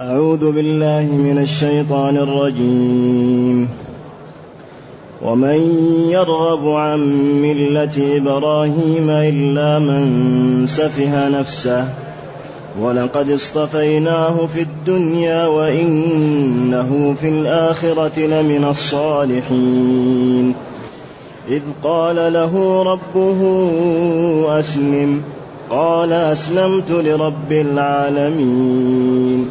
أعوذ بالله من الشيطان الرجيم. ومن يرغب عن ملة إبراهيم إلا من سفه نفسه ولقد اصطفيناه في الدنيا وإنه في الآخرة لمن الصالحين. إذ قال له ربه أسلم قال أسلمت لرب العالمين.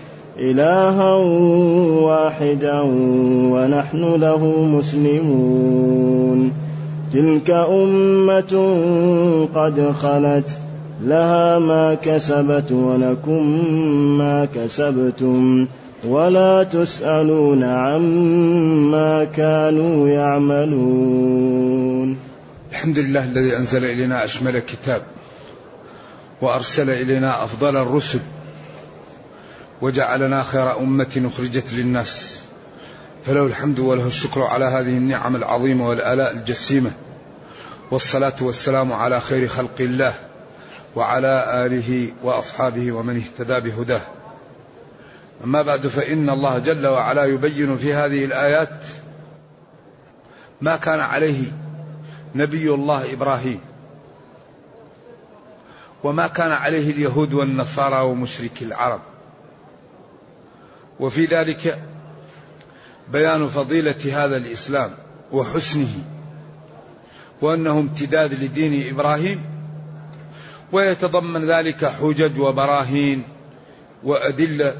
إلها واحدا ونحن له مسلمون. تلك أمة قد خلت لها ما كسبت ولكم ما كسبتم. ولا تسألون عما كانوا يعملون. الحمد لله الذي أنزل إلينا أشمل كتاب وأرسل إلينا أفضل الرسل وجعلنا خير أمة أخرجت للناس. فله الحمد وله الشكر على هذه النعم العظيمة والآلاء الجسيمة. والصلاة والسلام على خير خلق الله وعلى آله وأصحابه ومن اهتدى بهداه. أما بعد فإن الله جل وعلا يبين في هذه الآيات ما كان عليه نبي الله إبراهيم وما كان عليه اليهود والنصارى ومشركي العرب. وفي ذلك بيان فضيلة هذا الإسلام وحسنه وأنه امتداد لدين إبراهيم ويتضمن ذلك حجج وبراهين وأدلة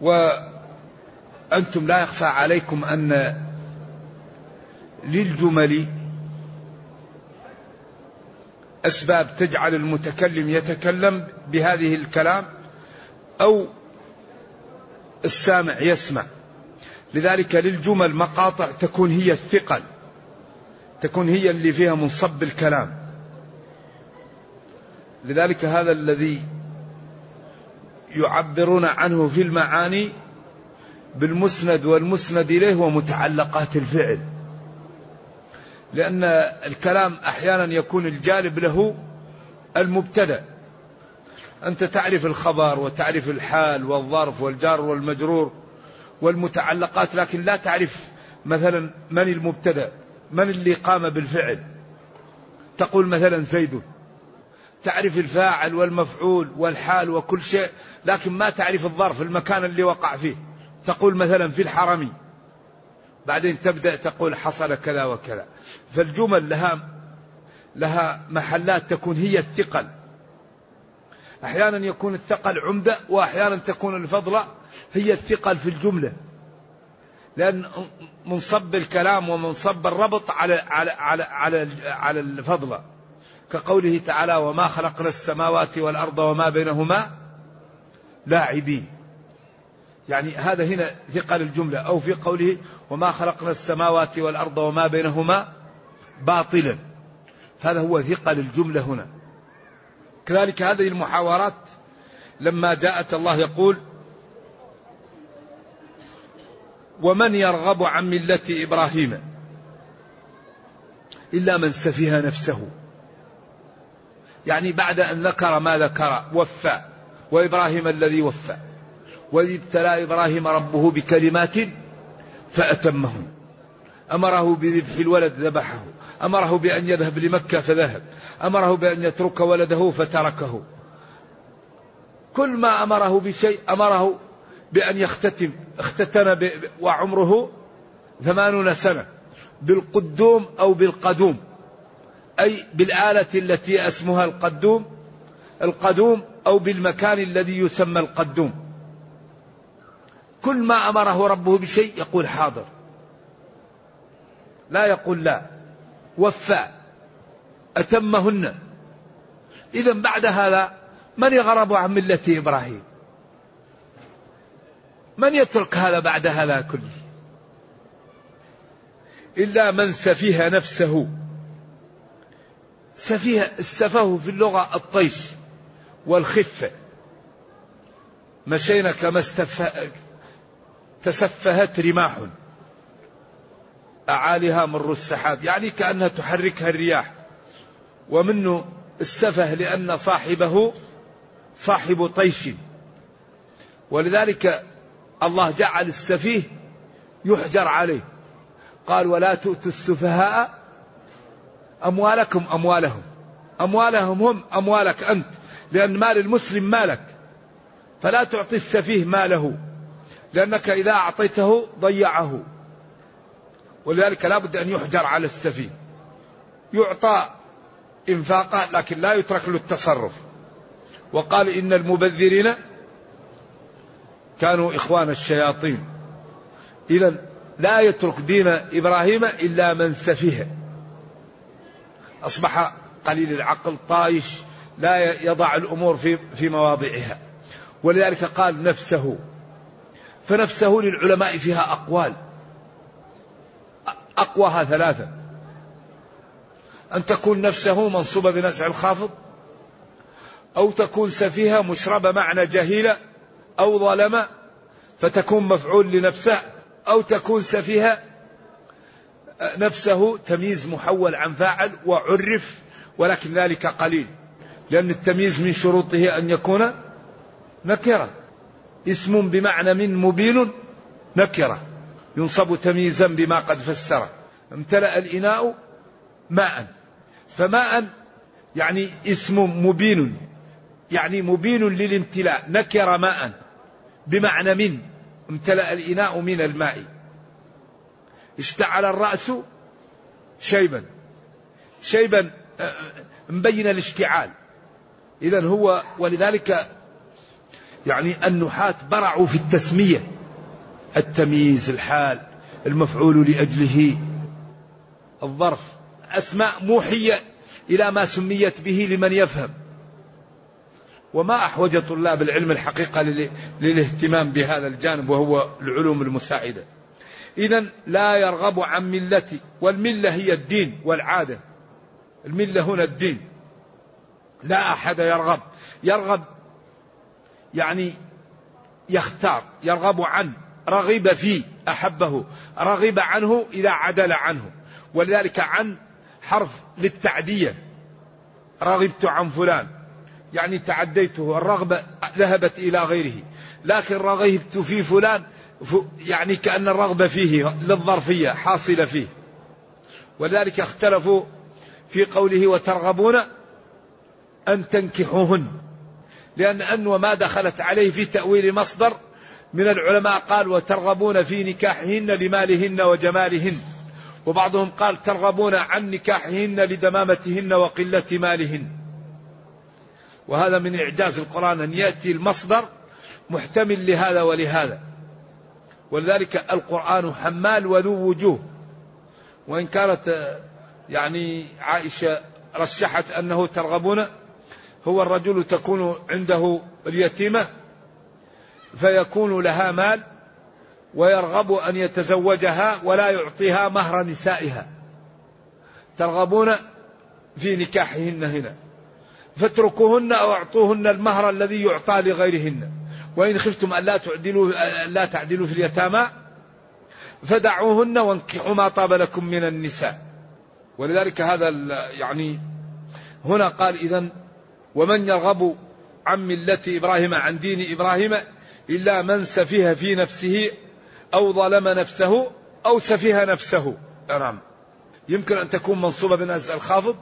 وأنتم لا يخفى عليكم أن للجمل أسباب تجعل المتكلم يتكلم بهذه الكلام أو السامع يسمع. لذلك للجمل مقاطع تكون هي الثقل تكون هي اللي فيها منصب الكلام. لذلك هذا الذي يعبرون عنه في المعاني بالمسند والمسند إليه ومتعلقات الفعل. لأن الكلام أحيانا يكون الجالب له المبتدأ. أنت تعرف الخبر وتعرف الحال والظرف والجار والمجرور والمتعلقات لكن لا تعرف مثلا من المبتدأ من اللي قام بالفعل. تقول مثلا زيد. تعرف الفاعل والمفعول والحال وكل شيء لكن ما تعرف الظرف المكان اللي وقع فيه. تقول مثلا في الحرمي. بعدين تبدأ تقول حصل كذا وكذا. فالجمل لها لها محلات تكون هي الثقل. أحيانا يكون الثقل عمدة وأحيانا تكون الفضلة هي الثقل في الجملة. لأن منصب الكلام ومنصب الربط على على على على على الفضلة. كقوله تعالى وما خلقنا السماوات والأرض وما بينهما لاعبين. يعني هذا هنا ثقل الجملة أو في قوله وما خلقنا السماوات والأرض وما بينهما باطلا. هذا هو ثقل الجملة هنا. كذلك هذه المحاورات لما جاءت الله يقول ومن يرغب عن ملة إبراهيم إلا من سفه نفسه. يعني بعد أن ذكر ما ذكر وفى وإبراهيم الذي وفى وإذ ابتلى إبراهيم ربه بكلمات فأتمهم. أمره بذبح الولد ذبحه. أمره بأن يذهب لمكة فذهب. أمره بأن يترك ولده فتركه. كل ما أمره بشيء أمره بأن يختتم. اختتن وعمره ثمانون سنة. بالقدوم أو بالقدوم. أي بالآلة التي اسمها القدوم القدوم أو بالمكان الذي يسمى القدوم. كل ما أمره ربه بشيء يقول حاضر. لا يقول لا وفى أتمهن. إذا بعد هذا من يغرب عن ملة إبراهيم؟ من يترك هذا بعد هذا كله؟ إلا من سفيه نفسه. سفيه السفه في اللغة الطيش والخفة مشينا كما تسفهت رماح. أعاليها مر السحاب يعني كأنها تحركها الرياح. ومنه السفه لأن صاحبه صاحب طيش. ولذلك الله جعل السفيه يحجر عليه. قال ولا تؤتوا السفهاء أموالكم أموالهم. أموالهم هم أموالك أنت لأن مال المسلم مالك. فلا تعطي السفيه ماله لأنك إذا أعطيته ضيعه. ولذلك لا بد أن يحجر على السفيه يعطى إنفاقا لكن لا يترك له التصرف. وقال إن المبذرين كانوا إخوان الشياطين. إذا لا يترك دين إبراهيم إلا من سفه. أصبح قليل العقل طايش لا يضع الأمور في, في مواضعها. ولذلك قال نفسه فنفسه للعلماء فيها أقوال. أقواها ثلاثة. أن تكون نفسه منصوبة بنزع الخافض أو تكون سفيهة مشربة معنى جهيلة أو ظلمة فتكون مفعول لنفسه أو تكون سفيهة نفسه تمييز محول عن فاعل وعرف ولكن ذلك قليل لأن التمييز من شروطه أن يكون نكرة. اسم بمعنى من مبين نكرة. ينصب تمييزا بما قد فسره. امتلأ الإناء ماء. فماء يعني اسم مبين يعني مبين للامتلاء. نكر ماء بمعنى من؟ امتلأ الإناء من الماء. اشتعل الرأس شيبا. شيبا آه، مبين الاشتعال. إذا هو ولذلك يعني النحاة برعوا في التسمية. التمييز الحال المفعول لأجله. الظرف أسماء موحية إلى ما سميت به لمن يفهم. وما أحوج طلاب العلم الحقيقة للاهتمام بهذا الجانب وهو العلوم المساعدة. إذا لا يرغب عن ملتي والملة هي الدين والعادة. الملة هنا الدين. لا أحد يرغب. يرغب يعني يختار يرغب عن رغب فيه أحبه. رغب عنه إذا عدل عنه. ولذلك عن حرف للتعدية. رغبت عن فلان. يعني تعديته الرغبة ذهبت إلى غيره. لكن رغبت في فلان يعني كأن الرغبة فيه للظرفية حاصلة فيه. ولذلك اختلفوا في قوله وترغبون أن تنكحوهن لأن أن وما دخلت عليه في تأويل مصدر من العلماء قال وترغبون في نكاحهن لمالهن وجمالهن. وبعضهم قال ترغبون عن نكاحهن لدمامتهن وقلة مالهن. وهذا من إعجاز القرآن أن يأتي المصدر محتمل لهذا ولهذا. ولذلك القرآن حمال وذو وجوه. وإن كانت يعني عائشة رشحت أنه ترغبون هو الرجل تكون عنده اليتيمة فيكون لها مال ويرغب أن يتزوجها ولا يعطيها مهر نسائها. ترغبون في نكاحهن هنا. فاتركوهن أو أعطوهن المهر الذي يعطى لغيرهن. وإن خفتم ألا تعدلوا لا تعدلوا في اليتامى فدعوهن وانكحوا ما طاب لكم من النساء. ولذلك هذا يعني هنا قال إذا ومن يرغب عن ملة إبراهيم عن دين إبراهيم إلا من سفيه في نفسه أو ظلم نفسه أو سفيه نفسه. نعم. يمكن أن تكون منصوبة بنزع الخافض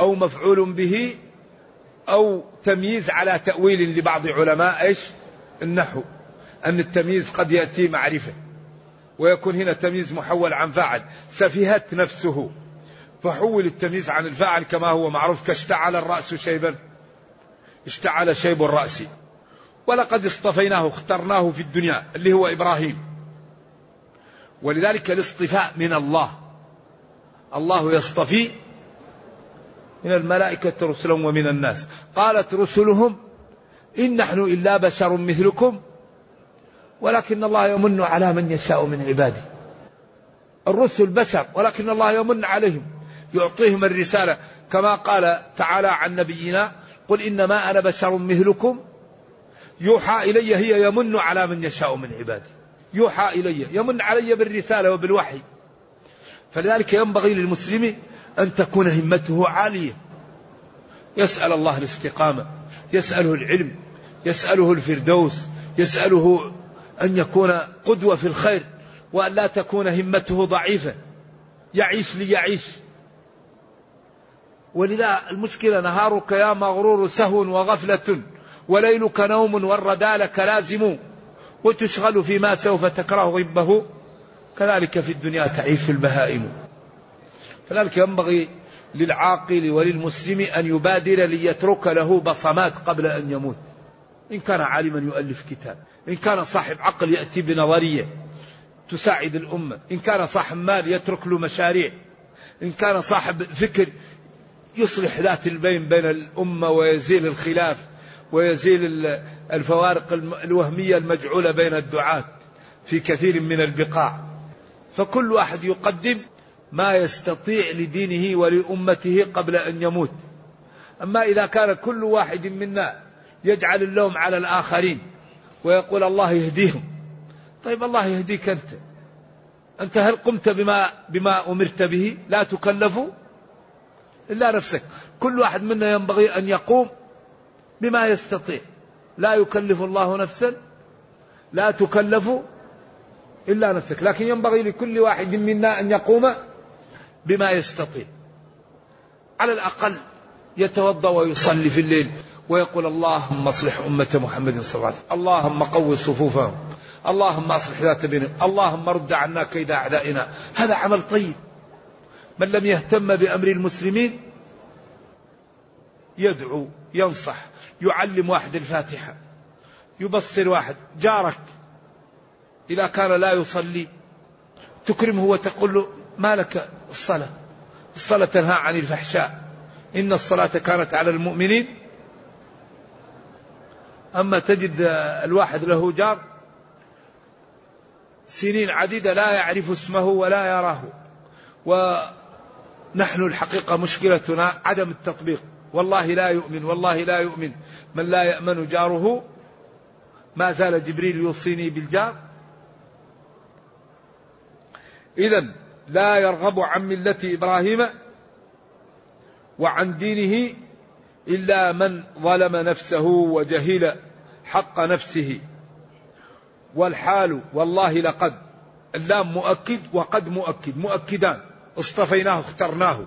أو مفعول به أو تمييز على تأويل لبعض علماء إيش؟ النحو. أن التمييز قد يأتي معرفة. ويكون هنا تمييز محول عن فاعل. سفهت نفسه. فحول التمييز عن الفاعل كما هو معروف كاشتعل الرأس شيبا. اشتعل شيب الرأس. ولقد اصطفيناه اخترناه في الدنيا اللي هو إبراهيم. ولذلك الاصطفاء من الله. الله يصطفي من الملائكة رسلا ومن الناس. قالت رسلهم إن نحن إلا بشر مثلكم ولكن الله يمن على من يشاء من عباده. الرسل بشر ولكن الله يمن عليهم. يعطيهم الرسالة كما قال تعالى عن نبينا قل إنما أنا بشر مثلكم يوحى إلي هي يمن على من يشاء من عباده يوحى إلي يمن علي بالرسالة وبالوحي. فلذلك ينبغي للمسلم أن تكون همته عالية. يسأل الله الاستقامة يسأله العلم يسأله الفردوس يسأله أن يكون قدوة في الخير وأن لا تكون همته ضعيفة. يعيش ليعيش. ولذا المشكلة نهارك يا مغرور سهو وغفلة. وليلك نوم والردى لك لازم. وتشغل فيما سوف تكره غبه كذلك في الدنيا تعيش البهائم. فذلك ينبغي للعاقل وللمسلم أن يبادر ليترك له بصمات قبل أن يموت. إن كان عالما يؤلف كتاب. إن كان صاحب عقل يأتي بنظرية تساعد الأمة. إن كان صاحب مال يترك له مشاريع. إن كان صاحب فكر يصلح ذات البين بين الأمة ويزيل الخلاف. ويزيل الفوارق الوهمية المجعولة بين الدعاة في كثير من البقاع. فكل واحد يقدم ما يستطيع لدينه ولأمته قبل أن يموت. أما إذا كان كل واحد منا يجعل اللوم على الآخرين ويقول الله يهديهم. طيب الله يهديك أنت. أنت هل قمت بما, بما أمرت به؟ لا تكلف إلا نفسك. كل واحد منا ينبغي أن يقوم بما يستطيع. لا يكلف الله نفسا لا تكلف إلا نفسك. لكن ينبغي لكل واحد منا أن يقوم بما يستطيع. على الأقل يتوضأ ويصلي في الليل ويقول اللهم أصلح أمة محمد صلى الله عليه وسلم. اللهم قوي صفوفهم. اللهم أصلح ذات بينهم. اللهم رد عنا كيد أعدائنا. هذا عمل طيب. من لم يهتم بأمر المسلمين يدعو ينصح يعلم واحد الفاتحة. يبصر واحد. جارك. إذا كان لا يصلي تكرمه وتقول له ما لك الصلاة؟ الصلاة تنهى عن الفحشاء. إن الصلاة كانت على المؤمنين. أما تجد الواحد له جار سنين عديدة لا يعرف اسمه ولا يراه. ونحن الحقيقة مشكلتنا عدم التطبيق. والله لا يؤمن والله لا يؤمن. من لا يأمن جاره ما زال جبريل يوصيني بالجار. إذا لا يرغب عن ملة إبراهيم وعن دينه إلا من ظلم نفسه وجهل حق نفسه. والحال والله لقد اللام مؤكد وقد مؤكد مؤكدان. اصطفيناه اخترناه.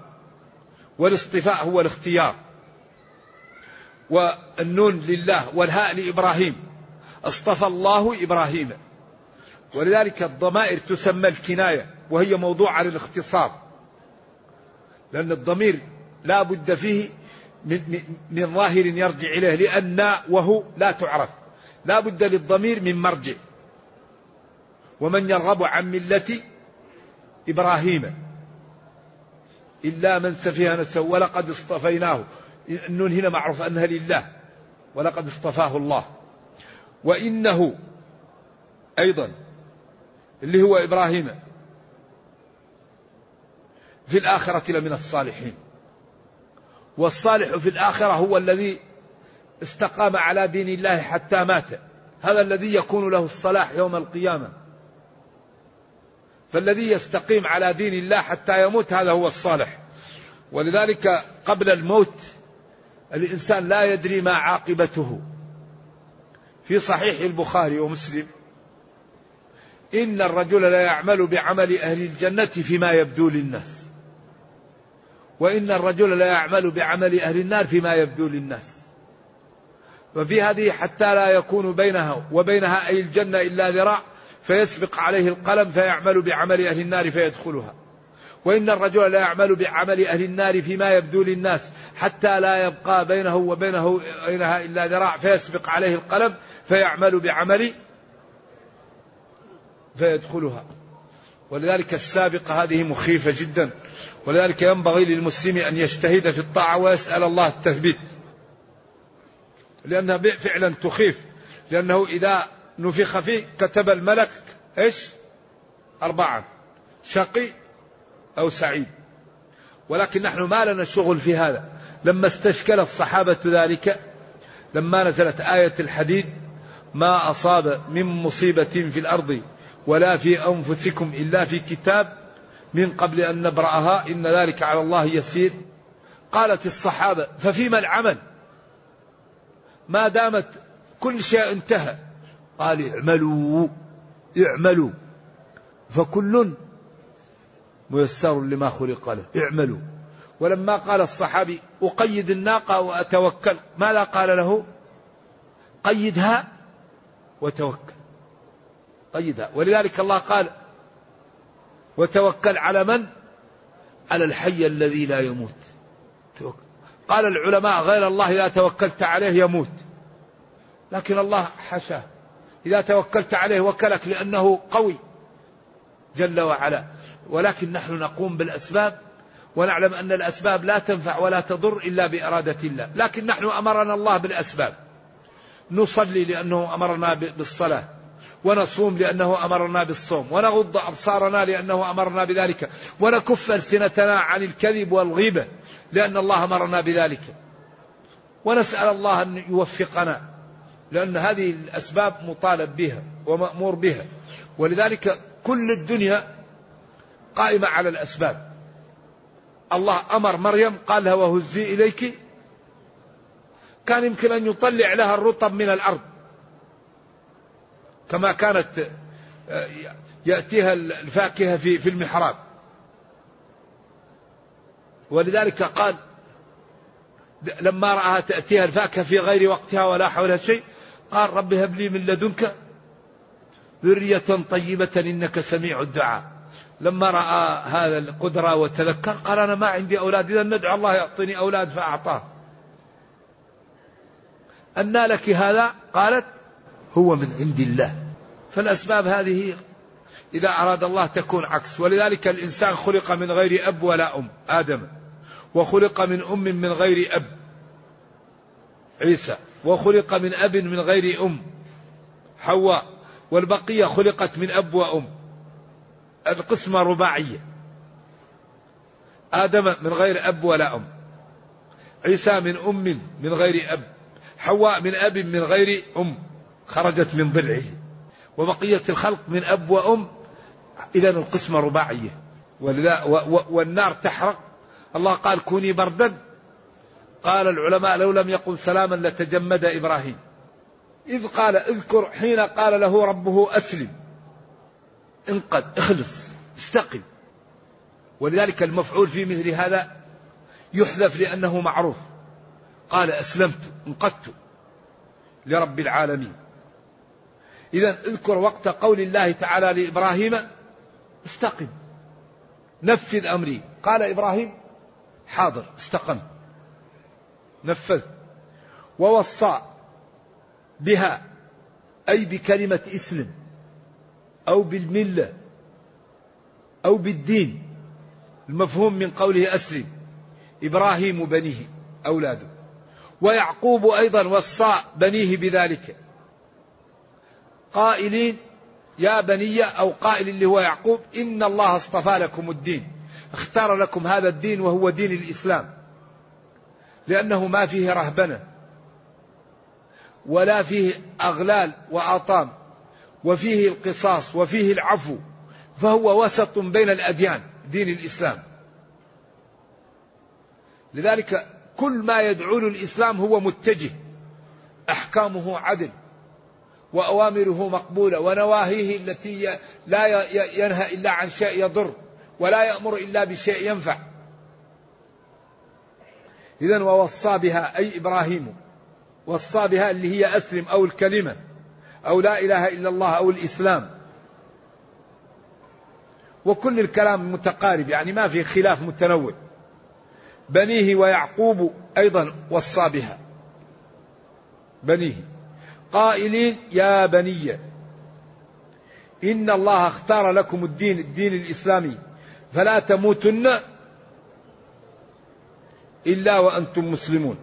والاصطفاء هو الاختيار. والنون لله والهاء لإبراهيم. اصطفى الله إبراهيم. ولذلك الضمائر تسمى الكناية وهي موضوع على الاختصار. لأن الضمير لا بد فيه من, من ظاهر يرجع إليه لأن وهو لا تعرف. لا بد للضمير من مرجع. ومن يرغب عن ملة إبراهيم. إلا من سفه نفسه ولقد اصطفيناه. النون هنا معروف أنها لله ولقد اصطفاه الله. وإنه أيضا اللي هو إبراهيم في الآخرة لمن الصالحين. والصالح في الآخرة هو الذي استقام على دين الله حتى مات. هذا الذي يكون له الصلاح يوم القيامة. فالذي يستقيم على دين الله حتى يموت هذا هو الصالح. ولذلك قبل الموت الإنسان لا يدري ما عاقبته. في صحيح البخاري ومسلم إن الرجل لا يعمل بعمل أهل الجنة فيما يبدو للناس. وإن الرجل لا يعمل بعمل أهل النار فيما يبدو للناس. وفي هذه حتى لا يكون بينها وبينها أي الجنة إلا ذراع فيسبق عليه القلم فيعمل بعمل أهل النار فيدخلها. وإن الرجل لا يعمل بعمل أهل النار فيما يبدو للناس حتى لا يبقى بينه وبينه بينها إلا ذراع فيسبق عليه القلم فيعمل بعمل فيدخلها. ولذلك السابقة هذه مخيفة جدا. ولذلك ينبغي للمسلم أن يجتهد في الطاعة ويسأل الله التثبيت. لأنها فعلا تخيف. لأنه إذا نفخ فيه كتب الملك إيش؟ أربعة شقي أو سعيد. ولكن نحن ما لنا شغل في هذا. لما استشكل الصحابة ذلك لما نزلت آية الحديد ما أصاب من مصيبة في الأرض ولا في أنفسكم إلا في كتاب من قبل أن نبرأها إن ذلك على الله يسير. قالت الصحابة ففيما العمل؟ ما دامت كل شيء انتهى. قال اعملوا اعملوا. فكل ميسر لما خلق له اعملوا. ولما قال الصحابي أقيد الناقة وأتوكل ماذا قال له؟ قيدها وتوكل. قيدها. ولذلك الله قال وتوكل على من؟ على الحي الذي لا يموت. توكل. قال العلماء غير الله إذا توكلت عليه يموت. لكن الله حشاه. إذا توكلت عليه وكلك لأنه قوي جل وعلا. ولكن نحن نقوم بالأسباب ونعلم أن الأسباب لا تنفع ولا تضر إلا بإرادة الله. لكن نحن أمرنا الله بالأسباب. نصلي لأنه أمرنا بالصلاة. ونصوم لأنه أمرنا بالصوم. ونغض أبصارنا لأنه أمرنا بذلك. ونكف ألسنتنا عن الكذب والغيبة لأن الله أمرنا بذلك. ونسأل الله أن يوفقنا لأن هذه الأسباب مطالب بها ومأمور بها. ولذلك كل الدنيا قائمة على الأسباب. الله أمر مريم قال لها وهزي إليك. كان يمكن أن يطلع لها الرطب من الأرض. كما كانت آه، يأتيها الفاكهة في في المحراب. ولذلك قال لما رأها تأتيها الفاكهة في غير وقتها ولا حولها شيء قال رب هب لي من لدنك ذرية طيبة إنك سميع الدعاء. لما رأى هذا القدرة وتذكر قال أنا ما عندي أولاد إذا ندعو الله يعطيني أولاد فأعطاه. أنى لك هذا؟ قالت هو من عند الله. فالأسباب هذه إذا أراد الله تكون عكس. ولذلك الإنسان خلق من غير أب ولا أم آدم. وخلق من أم من غير أب عيسى. وخلق من أب من غير أم حواء. والبقية خلقت من أب وأم. القسمة رباعية. آدم من غير أب ولا أم. عيسى من أم من غير أب. حواء من أب من غير أم. خرجت من ضلعه. وبقية الخلق من أب وأم. إذا القسمة رباعية. والنار تحرق. الله قال كوني بردا قال العلماء لو لم يقل سلاما لتجمد إبراهيم. إذ قال اذكر حين قال له ربه أسلم. انقد اخلص استقم. ولذلك المفعول في مثل هذا يحذف لأنه معروف. قال أسلمت انقدت لرب العالمين. إذا اذكر وقت قول الله تعالى لإبراهيم استقم نفذ أمري. قال إبراهيم حاضر استقم نفذ. ووصى بها أي بكلمة إسلم. أو بالملة أو بالدين المفهوم من قوله أسلم إبراهيم بنيه أولاده. ويعقوب أيضا وصى بنيه بذلك. قائلين يا بني أو قائل اللي هو يعقوب إن الله اصطفى لكم الدين اختار لكم هذا الدين وهو دين الإسلام لأنه ما فيه رهبنة ولا فيه أغلال وأطام وفيه القصاص وفيه العفو فهو وسط بين الأديان دين الإسلام. لذلك كل ما يدعو له الإسلام هو متجه أحكامه عدل وأوامره مقبولة ونواهيه التي لا ينهى إلا عن شيء يضر ولا يأمر إلا بشيء ينفع. إذا ووصى بها أي إبراهيم وصى بها اللي هي أسلم أو الكلمة. أو لا إله إلا الله أو الإسلام. وكل الكلام متقارب يعني ما في خلاف متنوع. بنيه ويعقوب أيضا وصى بها. بنيه. قائلين يا بني إن الله اختار لكم الدين الدين الإسلامي فلا تموتن إلا وأنتم مسلمون.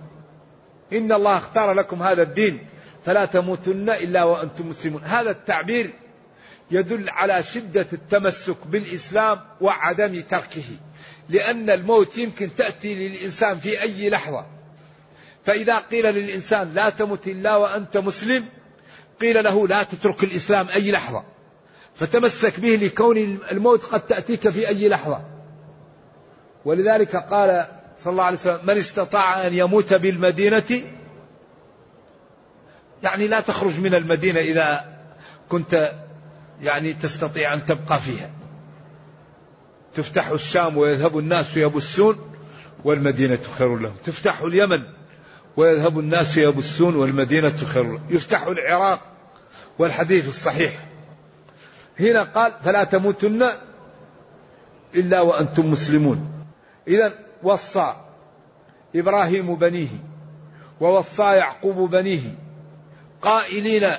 إن الله اختار لكم هذا الدين فلا تموتن إلا وأنتم مسلمون. هذا التعبير يدل على شدة التمسك بالإسلام وعدم تركه لأن الموت يمكن تأتي للإنسان في أي لحظة. فإذا قيل للإنسان لا تمت إلا وأنت مسلم قيل له لا تترك الإسلام أي لحظة. فتمسك به لكون الموت قد تأتيك في أي لحظة. ولذلك قال صلى الله عليه وسلم من استطاع أن يموت بالمدينة يعني لا تخرج من المدينة إذا كنت يعني تستطيع أن تبقى فيها. تفتح الشام ويذهب الناس يبسون والمدينة خير لهم. تفتح اليمن ويذهب الناس يبسون والمدينة خير لهم. يفتح العراق والحديث الصحيح. هنا قال فلا تموتن إلا وأنتم مسلمون. إذا وصى إبراهيم بنيه ووصى يعقوب بنيه قائلين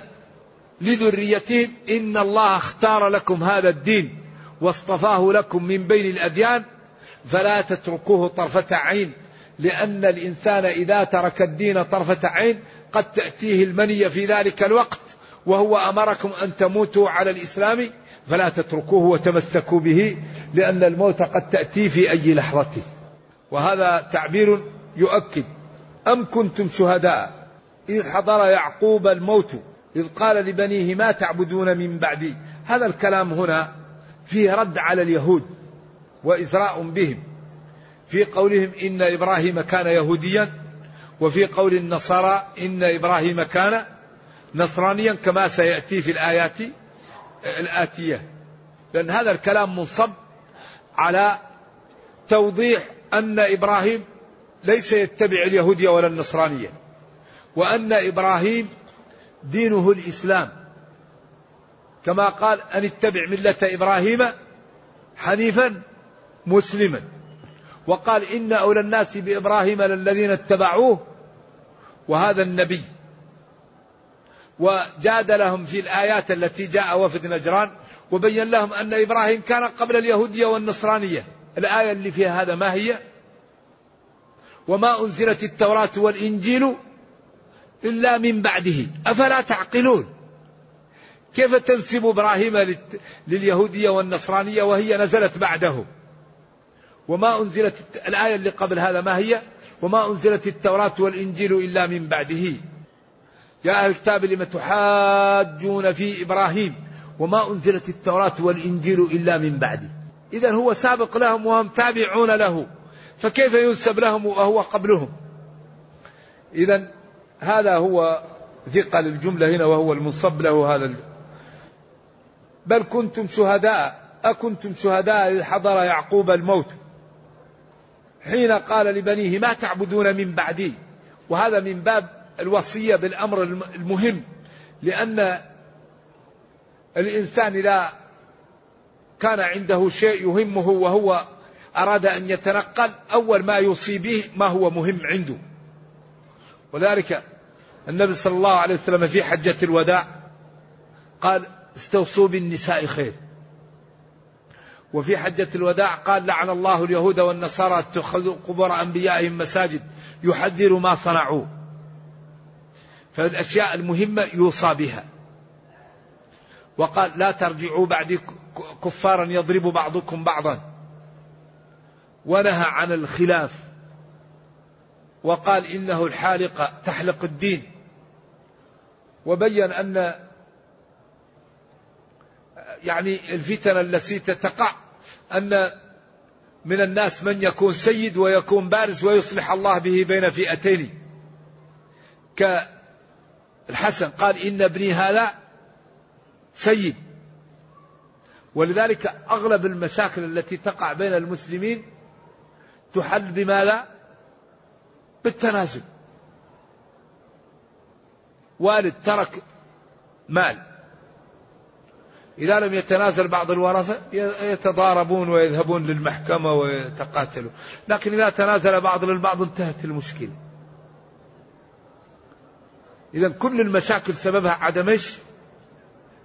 لذريتهم إن الله اختار لكم هذا الدين واصطفاه لكم من بين الأديان فلا تتركوه طرفة عين لأن الإنسان إذا ترك الدين طرفة عين قد تأتيه المنية في ذلك الوقت وهو أمركم أن تموتوا على الإسلام فلا تتركوه وتمسكوا به لأن الموت قد تأتي في أي لحظة. وهذا تعبير يؤكد أم كنتم شهداء؟ إذ حضر يعقوب الموت إذ قال لبنيه ما تعبدون من بعدي؟ هذا الكلام هنا فيه رد على اليهود وإزراء بهم. في قولهم إن إبراهيم كان يهوديا وفي قول النصارى إن إبراهيم كان نصرانيا كما سيأتي في الآيات الآتية. لأن هذا الكلام منصب على توضيح أن إبراهيم ليس يتبع اليهودية ولا النصرانية. وأن إبراهيم دينه الإسلام. كما قال أن اتبع ملة إبراهيم حنيفا مسلما. وقال إن أولى الناس بإبراهيم للذين اتبعوه وهذا النبي. وجادلهم في الآيات التي جاء وفد نجران وبين لهم أن إبراهيم كان قبل اليهودية والنصرانية. الآية اللي فيها هذا ما هي؟ وما أنزلت التوراة والإنجيل إلا من بعده. أفلا تعقلون؟ كيف تنسب إبراهيم لليهودية والنصرانية وهي نزلت بعده؟ وما أنزلت الآية اللي قبل هذا ما هي؟ وما أنزلت التوراة والإنجيل إلا من بعده. يا أهل الكتاب لم تحاجون في إبراهيم؟ وما أنزلت التوراة والإنجيل إلا من بعده. إذا هو سابق لهم وهم تابعون له. فكيف ينسب لهم وهو قبلهم؟ إذا هذا هو ثقل الجملة هنا وهو المنصب له هذا بل كنتم شهداء. أكنتم شهداء إذ حضر يعقوب الموت. حين قال لبنيه ما تعبدون من بعدي؟ وهذا من باب الوصية بالأمر المهم لأن الإنسان إذا كان عنده شيء يهمه وهو أراد أن يتنقل أول ما يوصي به ما هو مهم عنده. ولذلك النبي صلى الله عليه وسلم في حجة الوداع قال استوصوا بالنساء خير. وفي حجة الوداع قال لعن الله اليهود والنصارى اتخذوا قبور أنبيائهم مساجد يحذر ما صنعوا. فالأشياء المهمة يوصى بها. وقال لا ترجعوا بعد كفارا يضرب بعضكم بعضا. ونهى عن الخلاف. وقال إنه الحالقة تحلق الدين. وبين أن يعني الفتن التي تتقع أن من الناس من يكون سيد ويكون بارز ويصلح الله به بين فئتين. كالحسن قال إن ابني هذا سيد. ولذلك أغلب المشاكل التي تقع بين المسلمين تحل بماذا؟ بالتنازل. والد ترك مال. إذا لم يتنازل بعض الورثة يتضاربون ويذهبون للمحكمة ويتقاتلون. لكن إذا تنازل بعض للبعض انتهت المشكلة. إذا كل المشاكل سببها عدم إيش؟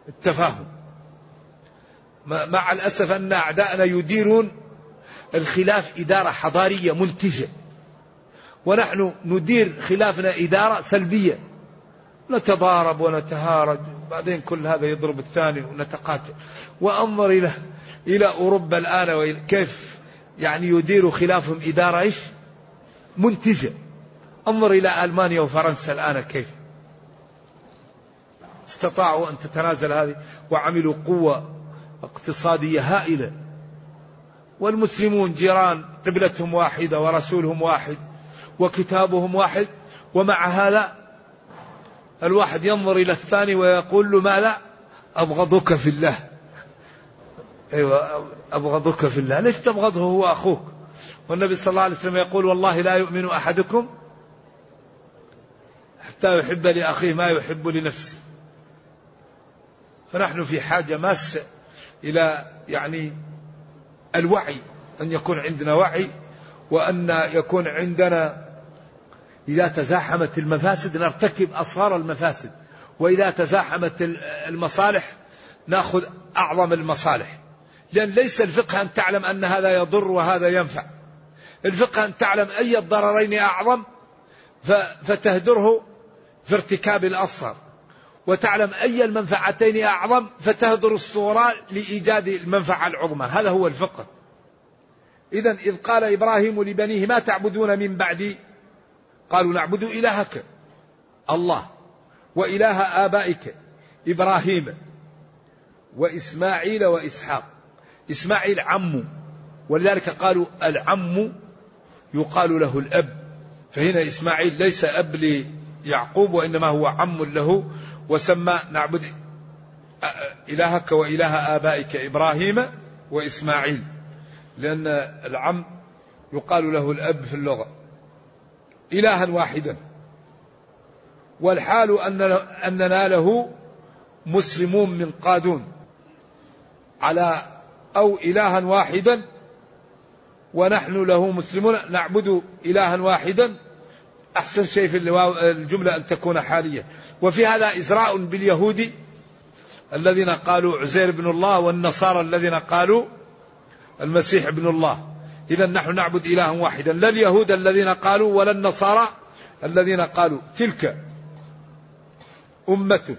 التفاهم. مع الأسف أن أعداءنا يديرون الخلاف إدارة حضارية منتجة. ونحن ندير خلافنا إدارة سلبية. نتضارب ونتهارج بعدين كل هذا يضرب الثاني ونتقاتل. وأنظر إلى إلى أوروبا الآن كيف يعني يدير خلافهم إدارة إيش؟ منتجة. أنظر إلى ألمانيا وفرنسا الآن كيف. استطاعوا أن تتنازل هذه وعملوا قوة اقتصادية هائلة. والمسلمون جيران قبلتهم واحدة ورسولهم واحد. وكتابهم واحد ومع هذا الواحد ينظر إلى الثاني ويقول له ما لا؟ أبغضك في الله. أيوة أبغضك في الله. ليش تبغضه هو أخوك؟ والنبي صلى الله عليه وسلم يقول والله لا يؤمن أحدكم حتى يحب لأخيه ما يحب لنفسه. فنحن في حاجة ماسة إلى يعني الوعي أن يكون عندنا وعي وأن يكون عندنا إذا تزاحمت المفاسد نرتكب أصغر المفاسد وإذا تزاحمت المصالح نأخذ أعظم المصالح. لأن ليس الفقه أن تعلم أن هذا يضر وهذا ينفع. الفقه أن تعلم أي الضررين أعظم فتهدره في ارتكاب الأصغر وتعلم أي المنفعتين أعظم فتهدر الصغرى لإيجاد المنفعة العظمى. هذا هو الفقه. إذا إذ قال إبراهيم لبنيه ما تعبدون من بعدي قالوا نعبد إلهك الله وإله آبائك إبراهيم وإسماعيل وإسحاق. إسماعيل عم ولذلك قالوا العم يقال له الأب. فهنا إسماعيل ليس أب ليعقوب وإنما هو عم له وسمى نعبد إلهك وإله آبائك إبراهيم وإسماعيل. لأن العم يقال له الأب في اللغة. إلها واحدا. والحال أن أننا له مسلمون من قادون. على أو إلها واحدا ونحن له مسلمون. نعبد إلها واحدا. أحسن شيء في الجملة أن تكون حالية. وفي هذا إزراء باليهود الذين قالوا عزير بن الله والنصارى الذين قالوا المسيح ابن الله. إذا نحن نعبد إلها واحدا لا اليهود الذين قالوا ولا النصارى الذين قالوا تلك أمة.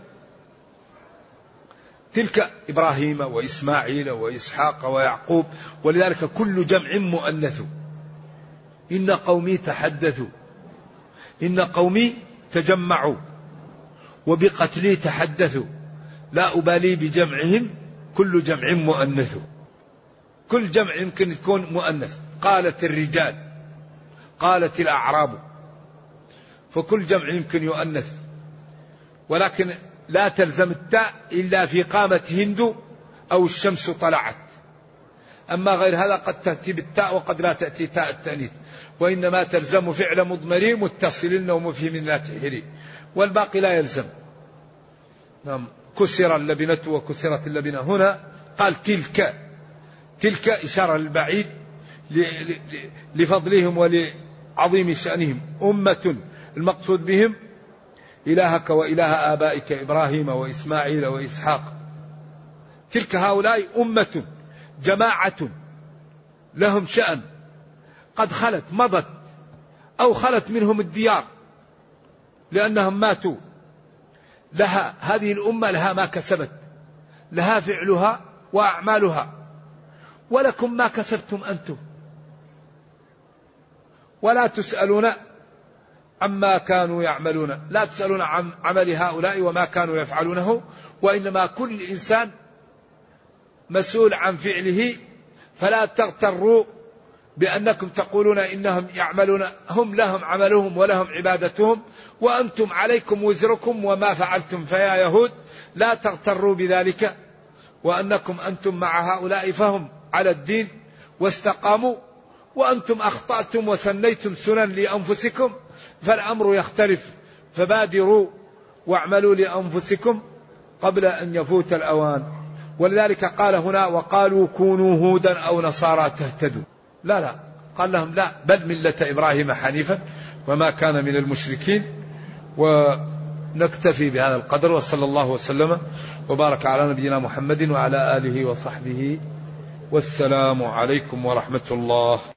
تلك إبراهيم وإسماعيل وإسحاق ويعقوب ولذلك كل جمع مؤنث. إن قومي تحدثوا. إن قومي تجمعوا. وبقتلي تحدثوا. لا أبالي بجمعهم كل جمع مؤنث. كل جمع يمكن يكون مؤنث. قالت الرجال قالت الأعراب فكل جمع يمكن يؤنث. ولكن لا تلزم التاء إلا في قامة هند أو الشمس طلعت. أما غير هذا قد تأتي بالتاء وقد لا تأتي تاء التأنيث. وإنما تلزم فعل مضمري متصل ومفهم لا تحري. والباقي لا يلزم. نعم كسر اللبنة وكسرت اللبنة. هنا قال تلك. تلك إشارة للبعيد لفضلهم ولعظيم شأنهم. أمة المقصود بهم إلهك وإله آبائك إبراهيم وإسماعيل وإسحاق. تلك هؤلاء أمة جماعة لهم شأن. قد خلت مضت أو خلت منهم الديار لأنهم ماتوا. لها هذه الأمة لها ما كسبت لها فعلها وأعمالها. ولكم ما كسبتم أنتم. ولا تسألون عما كانوا يعملون. لا تسألون عن عمل هؤلاء وما كانوا يفعلونه. وإنما كل إنسان مسؤول عن فعله. فلا تغتروا بأنكم تقولون إنهم يعملون. هم لهم عملهم ولهم عبادتهم. وأنتم عليكم وزركم وما فعلتم. فيا يهود لا تغتروا بذلك. وأنكم أنتم مع هؤلاء فهم. على الدين واستقاموا وأنتم أخطأتم وسنيتم سنن لأنفسكم فالأمر يختلف. فبادروا واعملوا لأنفسكم قبل أن يفوت الأوان. ولذلك قال هنا وقالوا كونوا هودا أو نصارى تهتدوا. لا لا. قال لهم لا بل ملة إبراهيم حنيفا وما كان من المشركين. ونكتفي بهذا القدر وصلى الله وسلم وبارك على نبينا محمد وعلى آله وصحبه والسلام عليكم ورحمة الله.